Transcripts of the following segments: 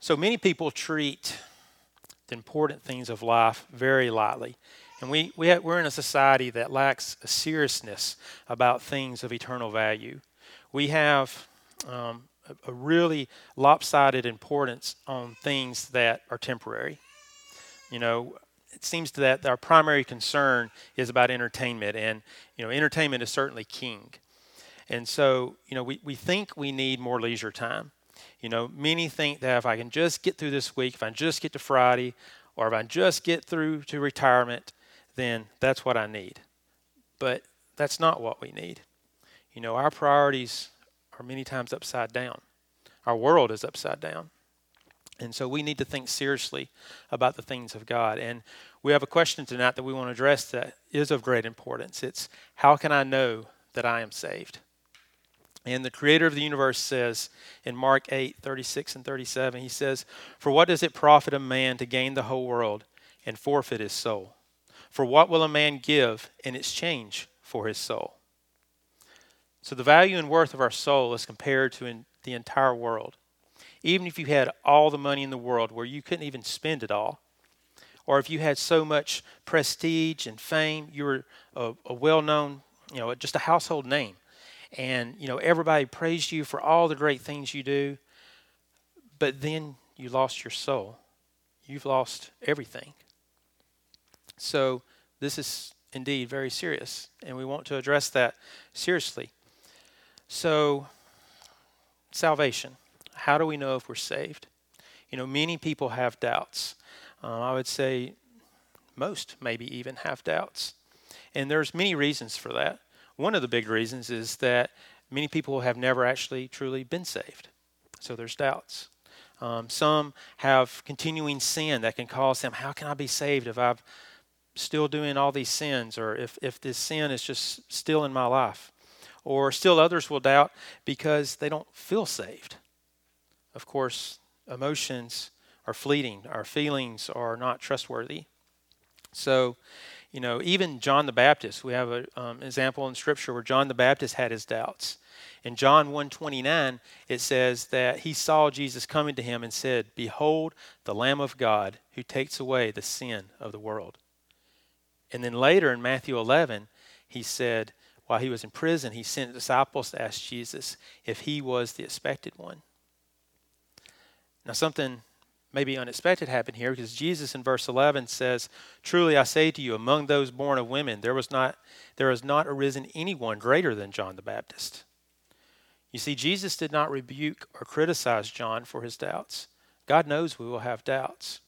So many people treat the important things of life very lightly. And we, we have, we're in a society that lacks a seriousness about things of eternal value. We have um, a, a really lopsided importance on things that are temporary. You know, it seems that our primary concern is about entertainment, and you know, entertainment is certainly king. And so, you know, we, we think we need more leisure time. You know, many think that if I can just get through this week, if I just get to Friday, or if I just get through to retirement, then that's what I need. But that's not what we need. You know, our priorities are many times upside down. Our world is upside down. And so we need to think seriously about the things of God. And we have a question tonight that we want to address that is of great importance. It's how can I know that I am saved? And the creator of the universe says in Mark 8, 36 and 37, he says, For what does it profit a man to gain the whole world and forfeit his soul? For what will a man give in exchange for his soul? So the value and worth of our soul is compared to the entire world. Even if you had all the money in the world where you couldn't even spend it all, or if you had so much prestige and fame, you were a, a well known, you know, just a household name and you know everybody praised you for all the great things you do but then you lost your soul. You've lost everything. So this is indeed very serious and we want to address that seriously. So salvation. How do we know if we're saved? You know many people have doubts. Um, i would say most maybe even have doubts. And there's many reasons for that one of the big reasons is that many people have never actually truly been saved. So there's doubts. Um, some have continuing sin that can cause them, how can I be saved if I'm still doing all these sins or if, if this sin is just still in my life? Or still others will doubt because they don't feel saved. Of course, emotions are fleeting, our feelings are not trustworthy. So you know, even John the Baptist, we have an um, example in Scripture where John the Baptist had his doubts. In John 1.29, it says that he saw Jesus coming to him and said, Behold, the Lamb of God who takes away the sin of the world. And then later in Matthew 11, he said, while he was in prison, he sent disciples to ask Jesus if he was the expected one. Now, something maybe unexpected happened here because Jesus in verse 11 says, Truly I say to you, among those born of women, there, was not, there has not arisen anyone greater than John the Baptist. You see, Jesus did not rebuke or criticize John for his doubts. God knows we will have doubts.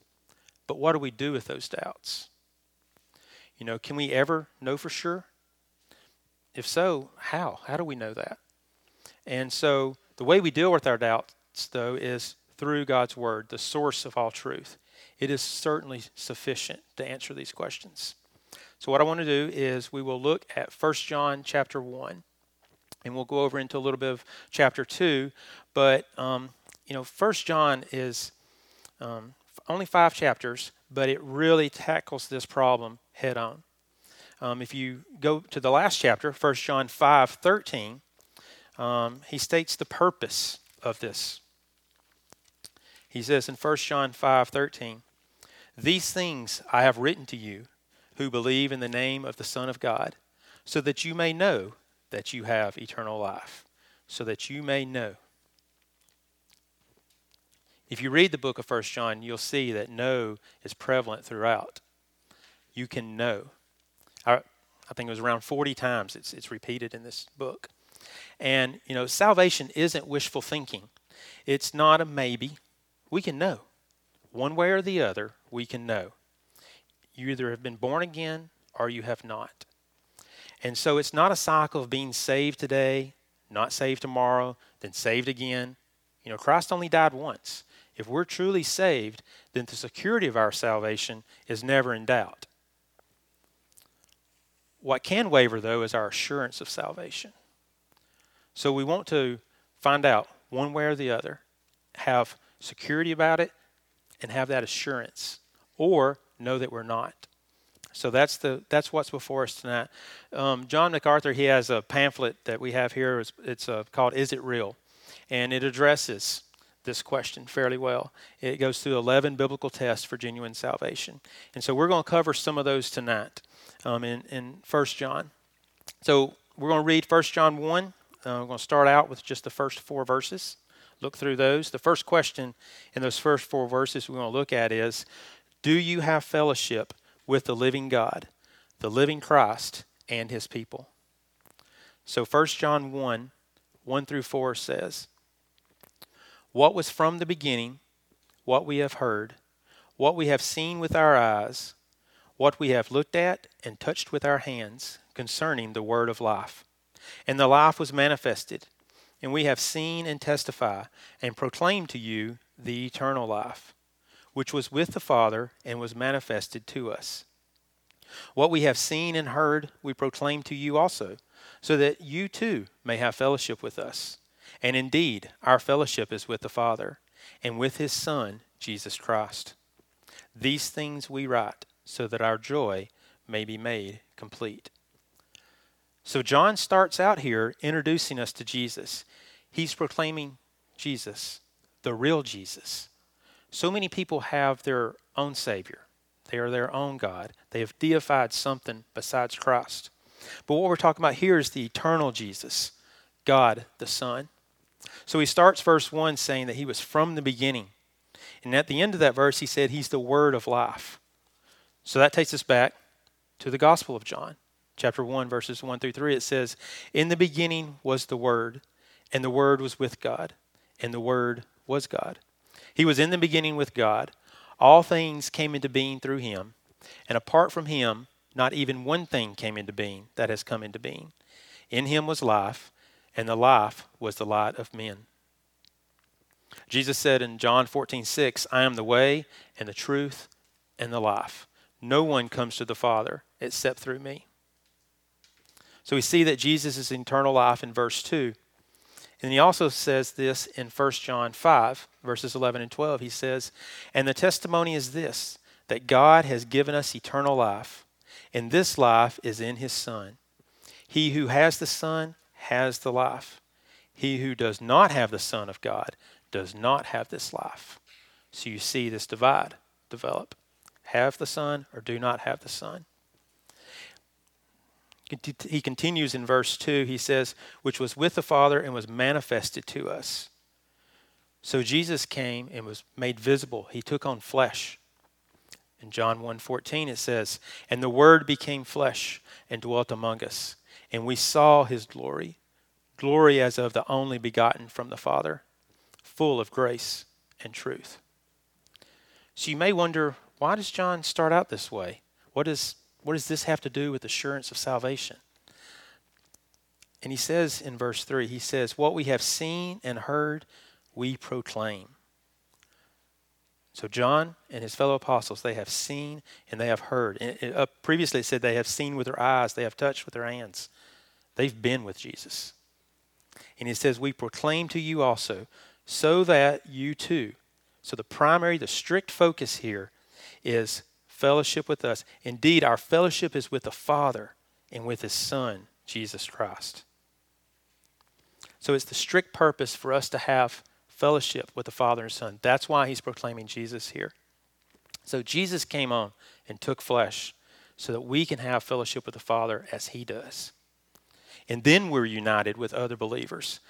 But what do we do with those doubts? You know, can we ever know for sure? If so, how? How do we know that? And so the way we deal with our doubts, though, is through God's Word, the source of all truth. It is certainly sufficient to answer these questions. So what I want to do is we will look at 1 John chapter 1, and we'll go over into a little bit of chapter 2. But, um, you know, 1 John is um, only five chapters, but it really tackles this problem head on. Um, if you go to the last chapter, 1 John 5 13, um, he states the purpose of this he says in 1 John 5:13, "These things I have written to you who believe in the name of the Son of God, so that you may know that you have eternal life, so that you may know." If you read the book of 1 John, you'll see that know is prevalent throughout. You can know. I, I think it was around 40 times it's, it's repeated in this book. And, you know, salvation isn't wishful thinking. It's not a maybe we can know. One way or the other, we can know. You either have been born again or you have not. And so it's not a cycle of being saved today, not saved tomorrow, then saved again. You know, Christ only died once. If we're truly saved, then the security of our salvation is never in doubt. What can waver, though, is our assurance of salvation. So we want to find out one way or the other, have security about it and have that assurance or know that we're not. So that's the that's what's before us tonight. Um, John MacArthur he has a pamphlet that we have here. It's, it's uh, called "Is It Real," and it addresses this question fairly well. It goes through 11 biblical tests for genuine salvation. And so we're going to cover some of those tonight um, in, in 1 John. So we're going to read 1 John 1. Uh, we're going to start out with just the first four verses. Look through those. The first question in those first four verses we want to look at is Do you have fellowship with the living God, the living Christ, and his people? So 1 John 1 1 through 4 says, What was from the beginning, what we have heard, what we have seen with our eyes, what we have looked at and touched with our hands concerning the word of life. And the life was manifested, and we have seen and testify and proclaim to you the eternal life, which was with the Father and was manifested to us. What we have seen and heard, we proclaim to you also so that you too may have fellowship with us. And indeed, our fellowship is with the Father and with his Son, Jesus Christ. These things we write so that our joy may be made complete. So, John starts out here introducing us to Jesus. He's proclaiming Jesus, the real Jesus. So many people have their own Savior, they are their own God. They have deified something besides Christ. But what we're talking about here is the eternal Jesus, God the Son. So he starts verse 1 saying that he was from the beginning. And at the end of that verse, he said he's the word of life. So that takes us back to the Gospel of John, chapter 1, verses 1 through 3. It says, In the beginning was the Word, and the Word was with God, and the Word was God. He was in the beginning with God. All things came into being through him, and apart from him, not even one thing came into being that has come into being. In him was life, and the life was the light of men. Jesus said in John 14, 6, I am the way and the truth and the life. No one comes to the Father except through me. So we see that Jesus is eternal life in verse 2. And he also says this in 1 John 5, verses 11 and 12. He says, And the testimony is this, that God has given us eternal life and this life is in his Son. He who has the Son has the life. He who does not have the Son of God does not have this life. So you see this divide develop. Have the Son or do not have the Son. He continues in verse 2. He says, Which was with the Father and was manifested to us. So Jesus came and was made visible. He took on flesh. In John 1:14 it says, "And the word became flesh and dwelt among us, and we saw his glory, glory as of the only begotten from the Father, full of grace and truth." So you may wonder, why does John start out this way? What does what does this have to do with assurance of salvation? And he says in verse 3, he says, What we have seen and heard, we proclaim. So John and his fellow apostles, they have seen and they have heard. And previously it said they have seen with their eyes, they have touched with their hands. They've been with Jesus. And he says, We proclaim to you also, so that you too. So the primary, the strict focus here is fellowship with us. Indeed, our fellowship is with the Father and with his Son, Jesus Christ. So it's the strict purpose for us to have fellowship with the Father and Son. That's why he's proclaiming Jesus here. So Jesus came on and took flesh so that we can have fellowship with the Father as he does. And then we're united with other believers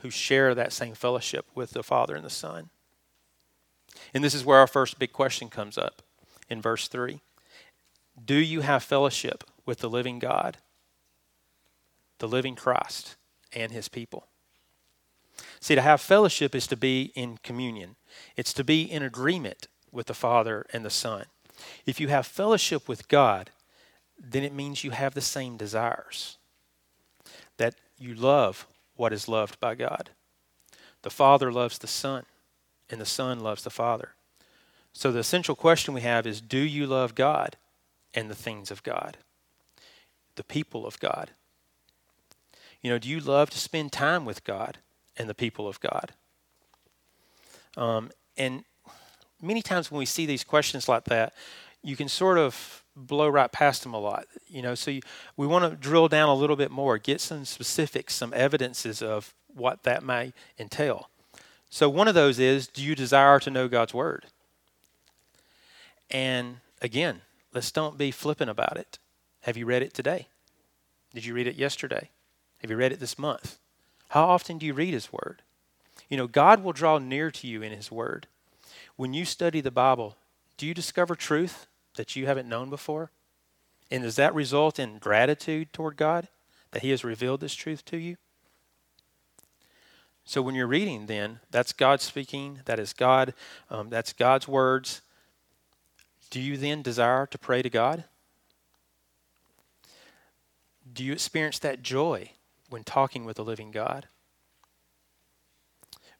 who share that same fellowship with the Father and the Son. And this is where our first big question comes up in verse 3. Do you have fellowship with the living God, the living Christ, and his people? See, to have fellowship is to be in communion, it's to be in agreement with the Father and the Son. If you have fellowship with God, then it means you have the same desires, that you love what is loved by God. The Father loves the Son, and the Son loves the Father. So the essential question we have is do you love God and the things of God, the people of God? You know, do you love to spend time with God? and the people of God. Um, and many times when we see these questions like that, you can sort of blow right past them a lot. You know, so you, we want to drill down a little bit more, get some specifics, some evidences of what that may entail. So, one of those is do you desire to know God's Word? And again, let's don't be flippant about it. Have you read it today? Did you read it yesterday? Have you read it this month? How often do you read His Word? You know, God will draw near to you in His Word. When you study the Bible, do you discover truth that you haven't known before? And does that result in gratitude toward God that He has revealed this truth to you? So when you're reading, then that's God speaking. That is God. Um, that's God's words. Do you then desire to pray to God? Do you experience that joy when talking with the living God?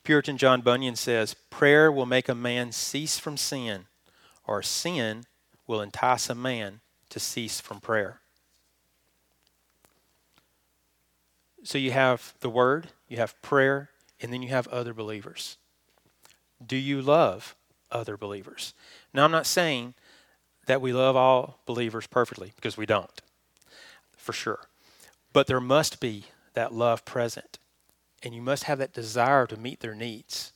Puritan John Bunyan says, Prayer will make a man cease from sin, or sin will entice a man to cease from prayer. So you have the Word, you have prayer, and then you have other believers. Do you love other believers? Now, I'm not saying that we love all believers perfectly, because we don't, for sure. But there must be that love present and you must have that desire to meet their needs.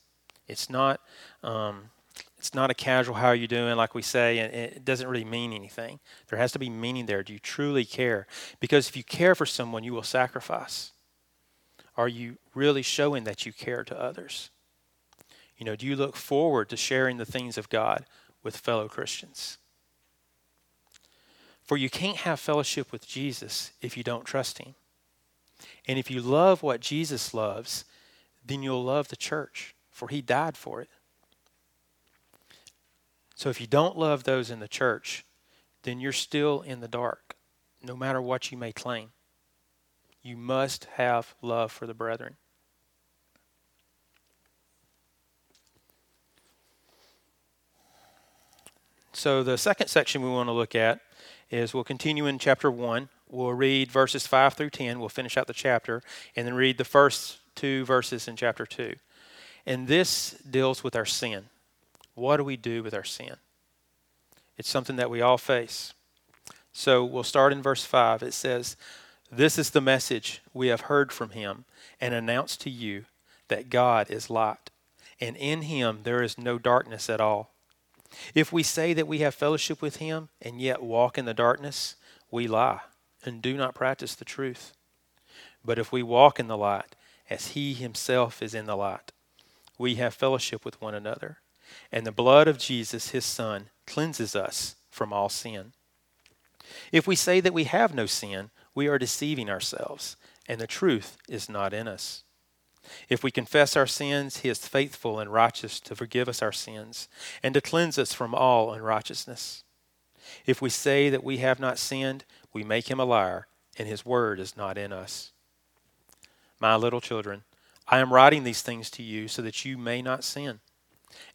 It's not um, it's not a casual how are you doing like we say and it doesn't really mean anything. There has to be meaning there. Do you truly care? Because if you care for someone, you will sacrifice. Are you really showing that you care to others? You know, do you look forward to sharing the things of God with fellow Christians? For you can't have fellowship with Jesus if you don't trust him. And if you love what Jesus loves, then you'll love the church, for he died for it. So if you don't love those in the church, then you're still in the dark, no matter what you may claim. You must have love for the brethren. So, the second section we want to look at is we'll continue in chapter 1 We'll read verses 5 through 10. We'll finish out the chapter and then read the first two verses in chapter 2. And this deals with our sin. What do we do with our sin? It's something that we all face. So we'll start in verse 5. It says, This is the message we have heard from him and announced to you that God is light, and in him there is no darkness at all. If we say that we have fellowship with him and yet walk in the darkness, we lie and do not practice the truth. But if we walk in the light, as he himself is in the light, we have fellowship with one another. And the blood of Jesus, his Son, cleanses us from all sin. If we say that we have no sin, we are deceiving ourselves, and the truth is not in us. If we confess our sins, he is faithful and righteous to forgive us our sins and to cleanse us from all unrighteousness. If we say that we have not sinned, we make him a liar, and his word is not in us. My little children, I am writing these things to you so that you may not sin.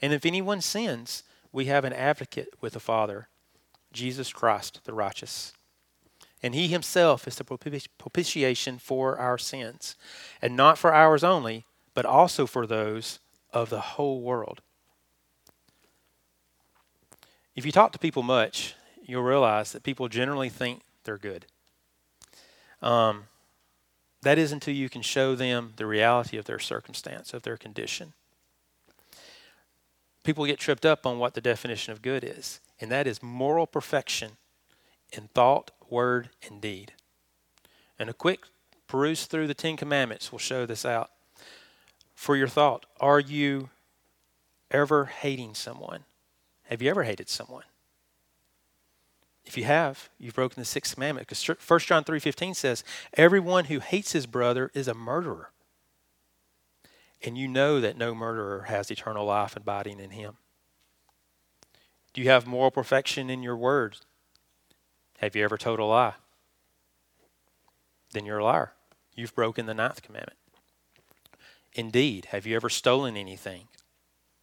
And if anyone sins, we have an advocate with the Father, Jesus Christ the righteous. And he himself is the propitiation for our sins, and not for ours only, but also for those of the whole world. If you talk to people much, you'll realize that people generally think they're good. Um, that is until you can show them the reality of their circumstance, of their condition. People get tripped up on what the definition of good is, and that is moral perfection in thought, word, and deed. And a quick peruse through the Ten Commandments will show this out. For your thought, are you ever hating someone? Have you ever hated someone? If you have, you've broken the sixth commandment. Because 1 John 3.15 says, everyone who hates his brother is a murderer. And you know that no murderer has eternal life abiding in him. Do you have moral perfection in your words? Have you ever told a lie? Then you're a liar. You've broken the ninth commandment. Indeed, have you ever stolen anything?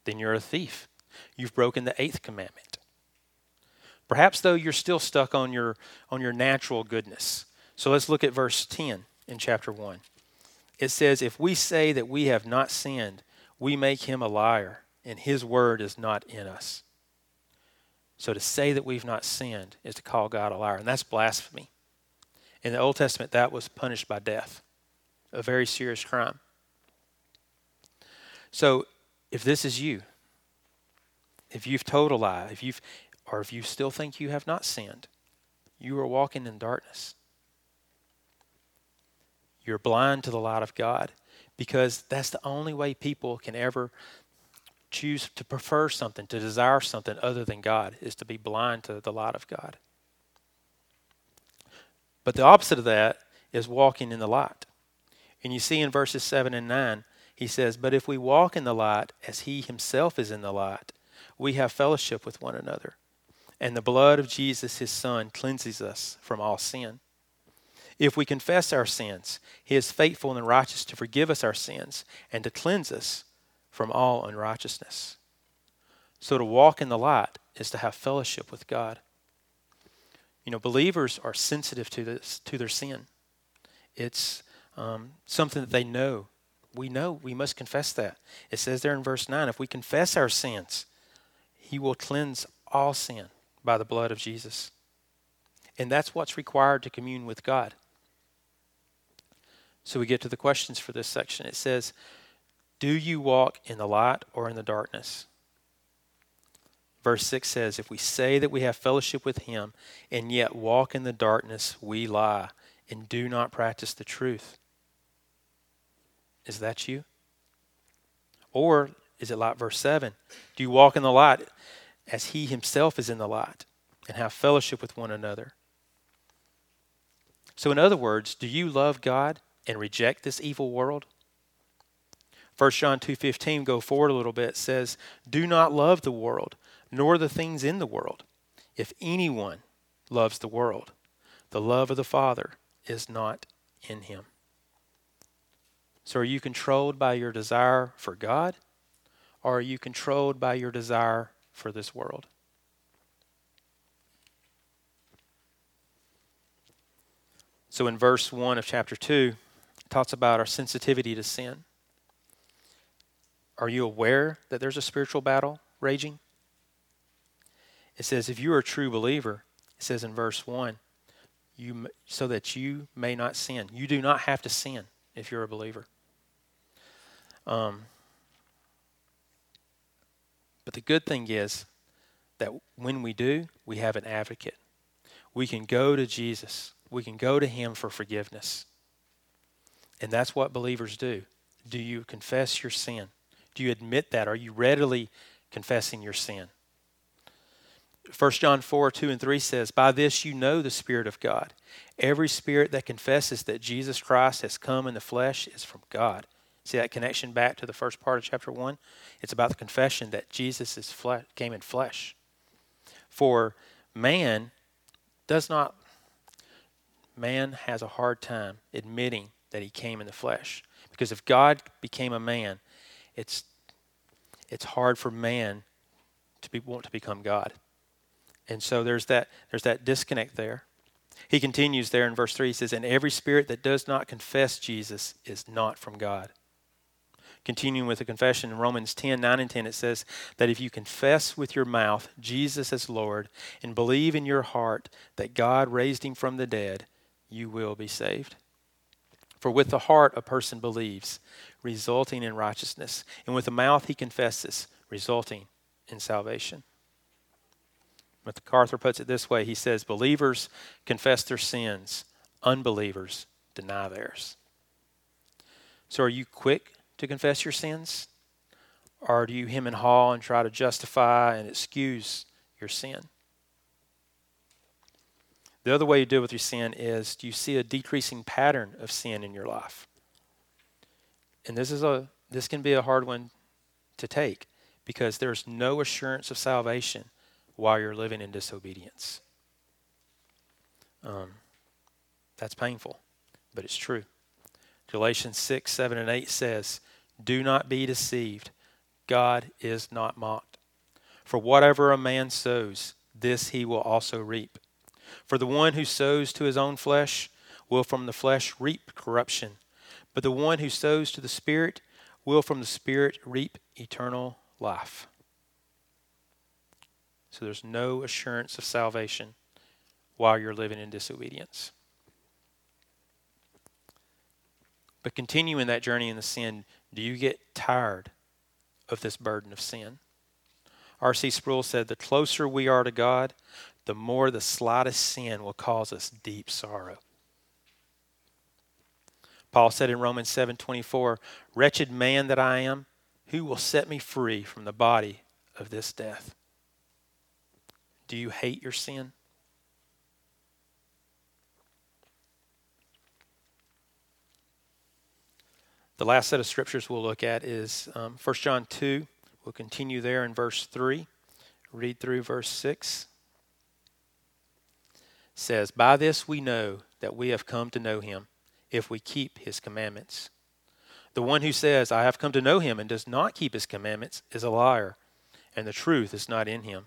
Then you're a thief. You've broken the eighth commandment. Perhaps though you're still stuck on your on your natural goodness. So let's look at verse 10 in chapter 1. It says, "If we say that we have not sinned, we make him a liar, and his word is not in us." So to say that we've not sinned is to call God a liar, and that's blasphemy. In the Old Testament, that was punished by death, a very serious crime. So if this is you, if you've told a lie, if you've, or if you still think you have not sinned, you are walking in darkness. You're blind to the light of God because that's the only way people can ever choose to prefer something, to desire something other than God, is to be blind to the light of God. But the opposite of that is walking in the light. And you see in verses 7 and 9, he says, But if we walk in the light as he himself is in the light, we have fellowship with one another. And the blood of Jesus, his Son, cleanses us from all sin. If we confess our sins, he is faithful and righteous to forgive us our sins and to cleanse us from all unrighteousness. So to walk in the light is to have fellowship with God. You know, believers are sensitive to this to their sin. It's um, something that they know. We know we must confess that. It says there in verse 9 if we confess our sins, He will cleanse all sin by the blood of Jesus. And that's what's required to commune with God. So we get to the questions for this section. It says, Do you walk in the light or in the darkness? Verse 6 says, If we say that we have fellowship with him and yet walk in the darkness, we lie and do not practice the truth. Is that you? Or is it like verse 7? Do you walk in the light as he himself is in the light and have fellowship with one another? So, in other words, do you love God and reject this evil world? 1 John 2:15 go forward a little bit says, "Do not love the world nor the things in the world. If anyone loves the world, the love of the Father is not in him. So, are you controlled by your desire for God, or are you controlled by your desire for this world? So, in verse 1 of chapter 2, it talks about our sensitivity to sin. Are you aware that there's a spiritual battle raging? It says, if you are a true believer, it says in verse 1, you, so that you may not sin. You do not have to sin if you're a believer. Um, but the good thing is that when we do, we have an advocate. We can go to Jesus, we can go to Him for forgiveness. And that's what believers do. Do you confess your sin? Do you admit that? Are you readily confessing your sin? 1 John 4 2 and 3 says, By this you know the Spirit of God. Every spirit that confesses that Jesus Christ has come in the flesh is from God. See that connection back to the first part of chapter 1? It's about the confession that Jesus is came in flesh. For man does not, man has a hard time admitting that he came in the flesh. Because if God became a man, it's, it's hard for man to be, want to become God. And so there's that, there's that disconnect there. He continues there in verse 3. He says, And every spirit that does not confess Jesus is not from God. Continuing with the confession in Romans 10 9 and 10, it says that if you confess with your mouth Jesus as Lord and believe in your heart that God raised him from the dead, you will be saved. For with the heart a person believes, resulting in righteousness, and with the mouth he confesses, resulting in salvation. MacArthur puts it this way he says, Believers confess their sins, unbelievers deny theirs. So are you quick to confess your sins? Or do you hem and haw and try to justify and excuse your sin? The other way you deal with your sin is do you see a decreasing pattern of sin in your life? And this is a this can be a hard one to take because there's no assurance of salvation while you're living in disobedience. Um, that's painful, but it's true. Galatians 6, 7, and 8 says, Do not be deceived. God is not mocked. For whatever a man sows, this he will also reap. For the one who sows to his own flesh will from the flesh reap corruption, but the one who sows to the Spirit will from the Spirit reap eternal life. So there's no assurance of salvation while you're living in disobedience. But continuing that journey in the sin, do you get tired of this burden of sin. R.C. Sproul said, The closer we are to God, the more the slightest sin will cause us deep sorrow. Paul said in Romans 7:24, "Wretched man that I am, who will set me free from the body of this death?" Do you hate your sin? The last set of scriptures we'll look at is um, 1 John 2. We'll continue there in verse 3. Read through verse 6. It says, By this we know that we have come to know him, if we keep his commandments. The one who says, I have come to know him, and does not keep his commandments, is a liar, and the truth is not in him.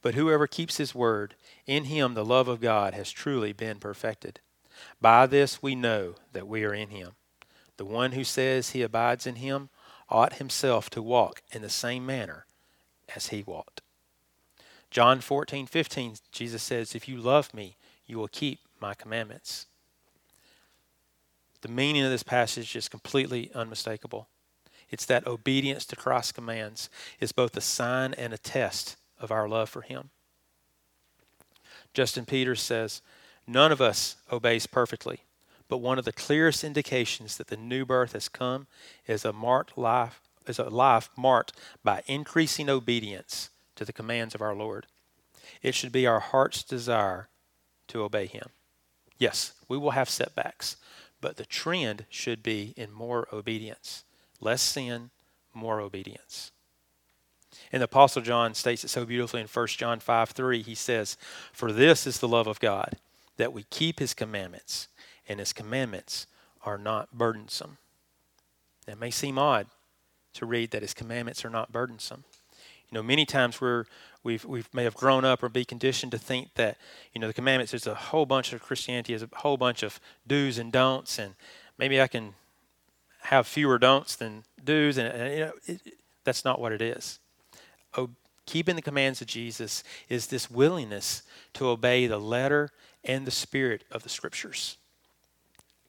But whoever keeps his word, in him the love of God has truly been perfected. By this we know that we are in him. The one who says he abides in him ought himself to walk in the same manner as he walked. John 14, 15, Jesus says, If you love me, you will keep my commandments. The meaning of this passage is completely unmistakable. It's that obedience to Christ's commands is both a sign and a test of our love for him. Justin Peters says, None of us obeys perfectly. But one of the clearest indications that the new birth has come is a marked life is a life marked by increasing obedience to the commands of our Lord. It should be our heart's desire to obey him. Yes, we will have setbacks, but the trend should be in more obedience. Less sin, more obedience. And the Apostle John states it so beautifully in 1 John 5 3. He says, For this is the love of God, that we keep his commandments and his commandments are not burdensome. It may seem odd to read that his commandments are not burdensome. You know, many times we're we've we may have grown up or be conditioned to think that you know the commandments is a whole bunch of Christianity is a whole bunch of do's and don'ts, and maybe I can have fewer don'ts than do's, and, and you know it, that's not what it is. Oh, keeping the commands of Jesus is this willingness to obey the letter and the spirit of the Scriptures.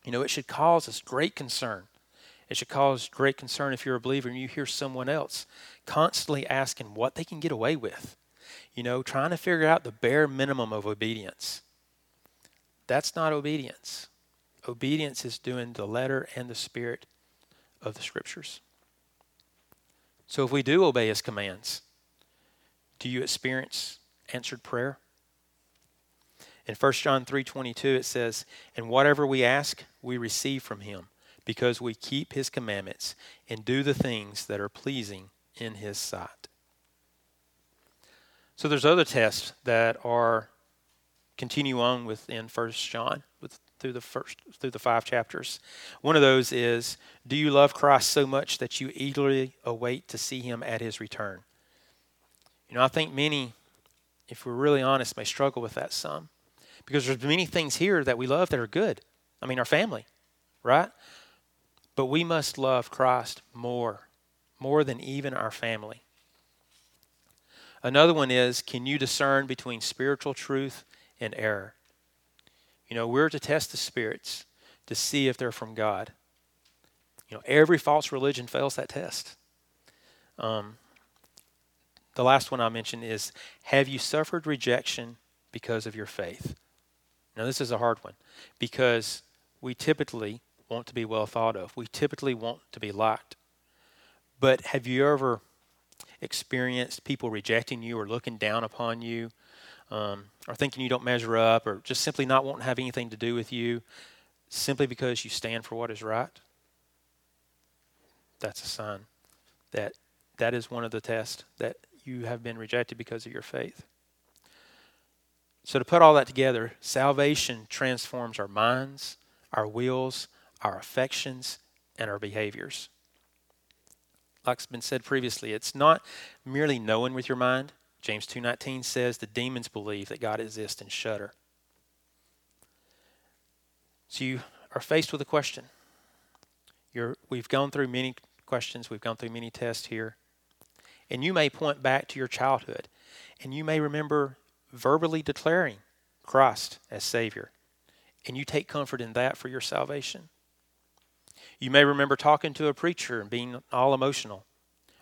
You know, it should cause us great concern. It should cause great concern if you're a believer and you hear someone else constantly asking what they can get away with. You know, trying to figure out the bare minimum of obedience. That's not obedience. Obedience is doing the letter and the spirit of the scriptures. So if we do obey his commands, do you experience answered prayer? In 1 John 3:22 it says, "And whatever we ask, we receive from him, because we keep his commandments and do the things that are pleasing in his sight." So there's other tests that are continue on within 1 John with through the first through the five chapters. One of those is, do you love Christ so much that you eagerly await to see him at his return? You know, I think many, if we're really honest, may struggle with that some because there's many things here that we love that are good. I mean, our family, right? But we must love Christ more, more than even our family. Another one is can you discern between spiritual truth and error? You know, we're to test the spirits to see if they're from God. You know, every false religion fails that test. Um, the last one I mentioned is Have you suffered rejection because of your faith? Now, this is a hard one because we typically want to be well thought of. We typically want to be liked. But have you ever experienced people rejecting you or looking down upon you um, or thinking you don't measure up or just simply not wanting to have anything to do with you simply because you stand for what is right? That's a sign that that is one of the tests that you have been rejected because of your faith. So, to put all that together, salvation transforms our minds, our wills, our affections, and our behaviors. Like's been said previously, it's not merely knowing with your mind. James 2:19 says the demons believe that God exists and shudder. So you are faced with a question. You're, we've gone through many questions, we've gone through many tests here. And you may point back to your childhood, and you may remember verbally declaring Christ as Savior, and you take comfort in that for your salvation. You may remember talking to a preacher and being all emotional,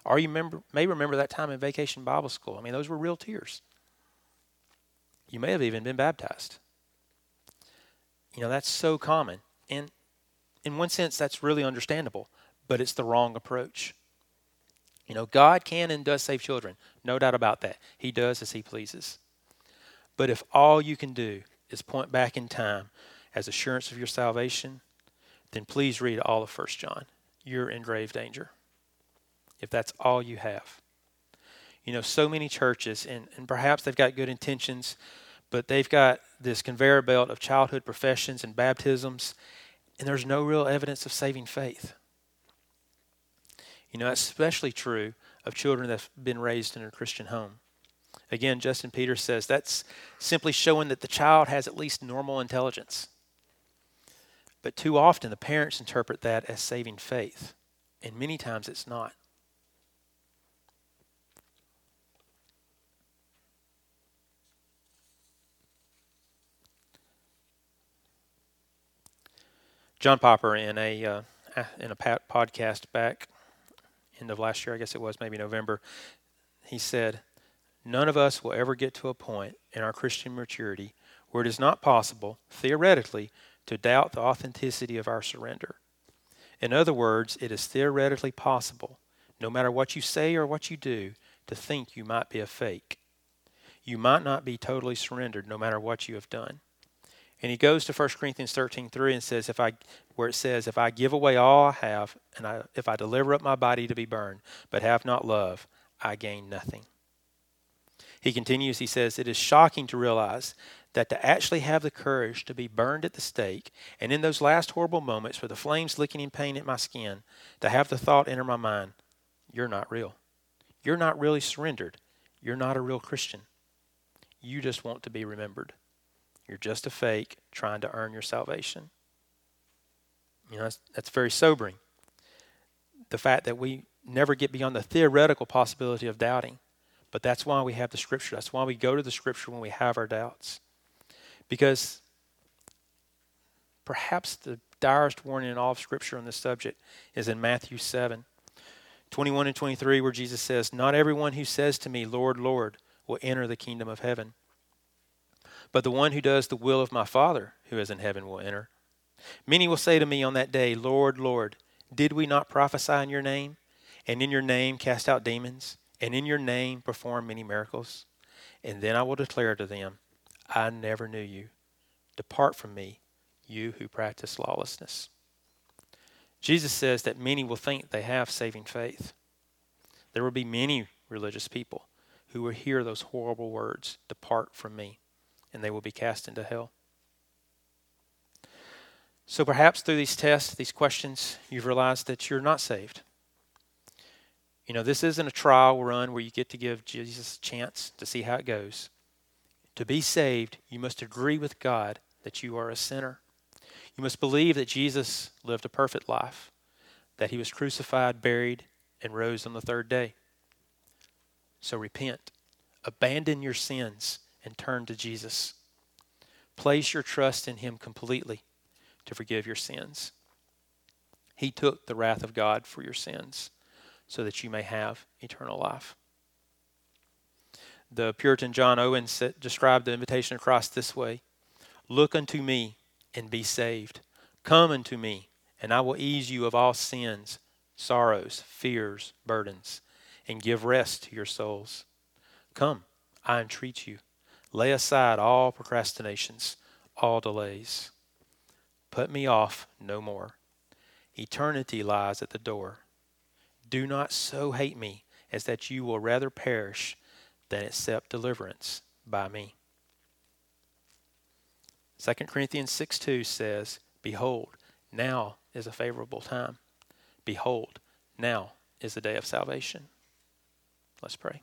Or you remember, may remember that time in vacation Bible school. I mean, those were real tears. You may have even been baptized. You know, that's so common. And in one sense, that's really understandable, but it's the wrong approach. You know, God can and does save children. No doubt about that. He does as He pleases. But if all you can do is point back in time as assurance of your salvation, then please read all of 1 John. You're in grave danger if that's all you have. You know, so many churches, and, and perhaps they've got good intentions, but they've got this conveyor belt of childhood professions and baptisms, and there's no real evidence of saving faith. You know, that's especially true of children that have been raised in a Christian home. Again, Justin Peters says that's simply showing that the child has at least normal intelligence. But too often the parents interpret that as saving faith, and many times it's not. John Piper in a uh, in a podcast back end of last year, I guess it was maybe November, he said, "None of us will ever get to a point in our Christian maturity where it is not possible, theoretically, to doubt the authenticity of our surrender. In other words, it is theoretically possible, no matter what you say or what you do, to think you might be a fake. You might not be totally surrendered, no matter what you have done." And he goes to 1 Corinthians 13, 3 and says, if I, where it says, if I give away all I have, and I, if I deliver up my body to be burned, but have not love, I gain nothing. He continues, he says, it is shocking to realize that to actually have the courage to be burned at the stake, and in those last horrible moments with the flames licking in pain at my skin, to have the thought enter my mind, you're not real. You're not really surrendered. You're not a real Christian. You just want to be remembered. You're just a fake trying to earn your salvation. You know, that's, that's very sobering. The fact that we never get beyond the theoretical possibility of doubting. But that's why we have the scripture. That's why we go to the scripture when we have our doubts. Because perhaps the direst warning in all of scripture on this subject is in Matthew 7 21 and 23, where Jesus says, Not everyone who says to me, Lord, Lord, will enter the kingdom of heaven but the one who does the will of my Father who is in heaven will enter. Many will say to me on that day, Lord, Lord, did we not prophesy in your name, and in your name cast out demons, and in your name perform many miracles? And then I will declare to them, I never knew you. Depart from me, you who practice lawlessness. Jesus says that many will think they have saving faith. There will be many religious people who will hear those horrible words, Depart from me and they will be cast into hell. So perhaps through these tests, these questions, you've realized that you're not saved. You know, this isn't a trial run where you get to give Jesus a chance to see how it goes. To be saved, you must agree with God that you are a sinner. You must believe that Jesus lived a perfect life, that he was crucified, buried, and rose on the third day. So repent, abandon your sins, and turn to Jesus. Place your trust in Him completely to forgive your sins. He took the wrath of God for your sins so that you may have eternal life. The Puritan John Owen described the invitation of Christ this way Look unto me and be saved. Come unto me, and I will ease you of all sins, sorrows, fears, burdens, and give rest to your souls. Come, I entreat you. Lay aside all procrastinations, all delays. Put me off no more. Eternity lies at the door. Do not so hate me as that you will rather perish than accept deliverance by me. 2 Corinthians 6 2 says, Behold, now is a favorable time. Behold, now is the day of salvation. Let's pray.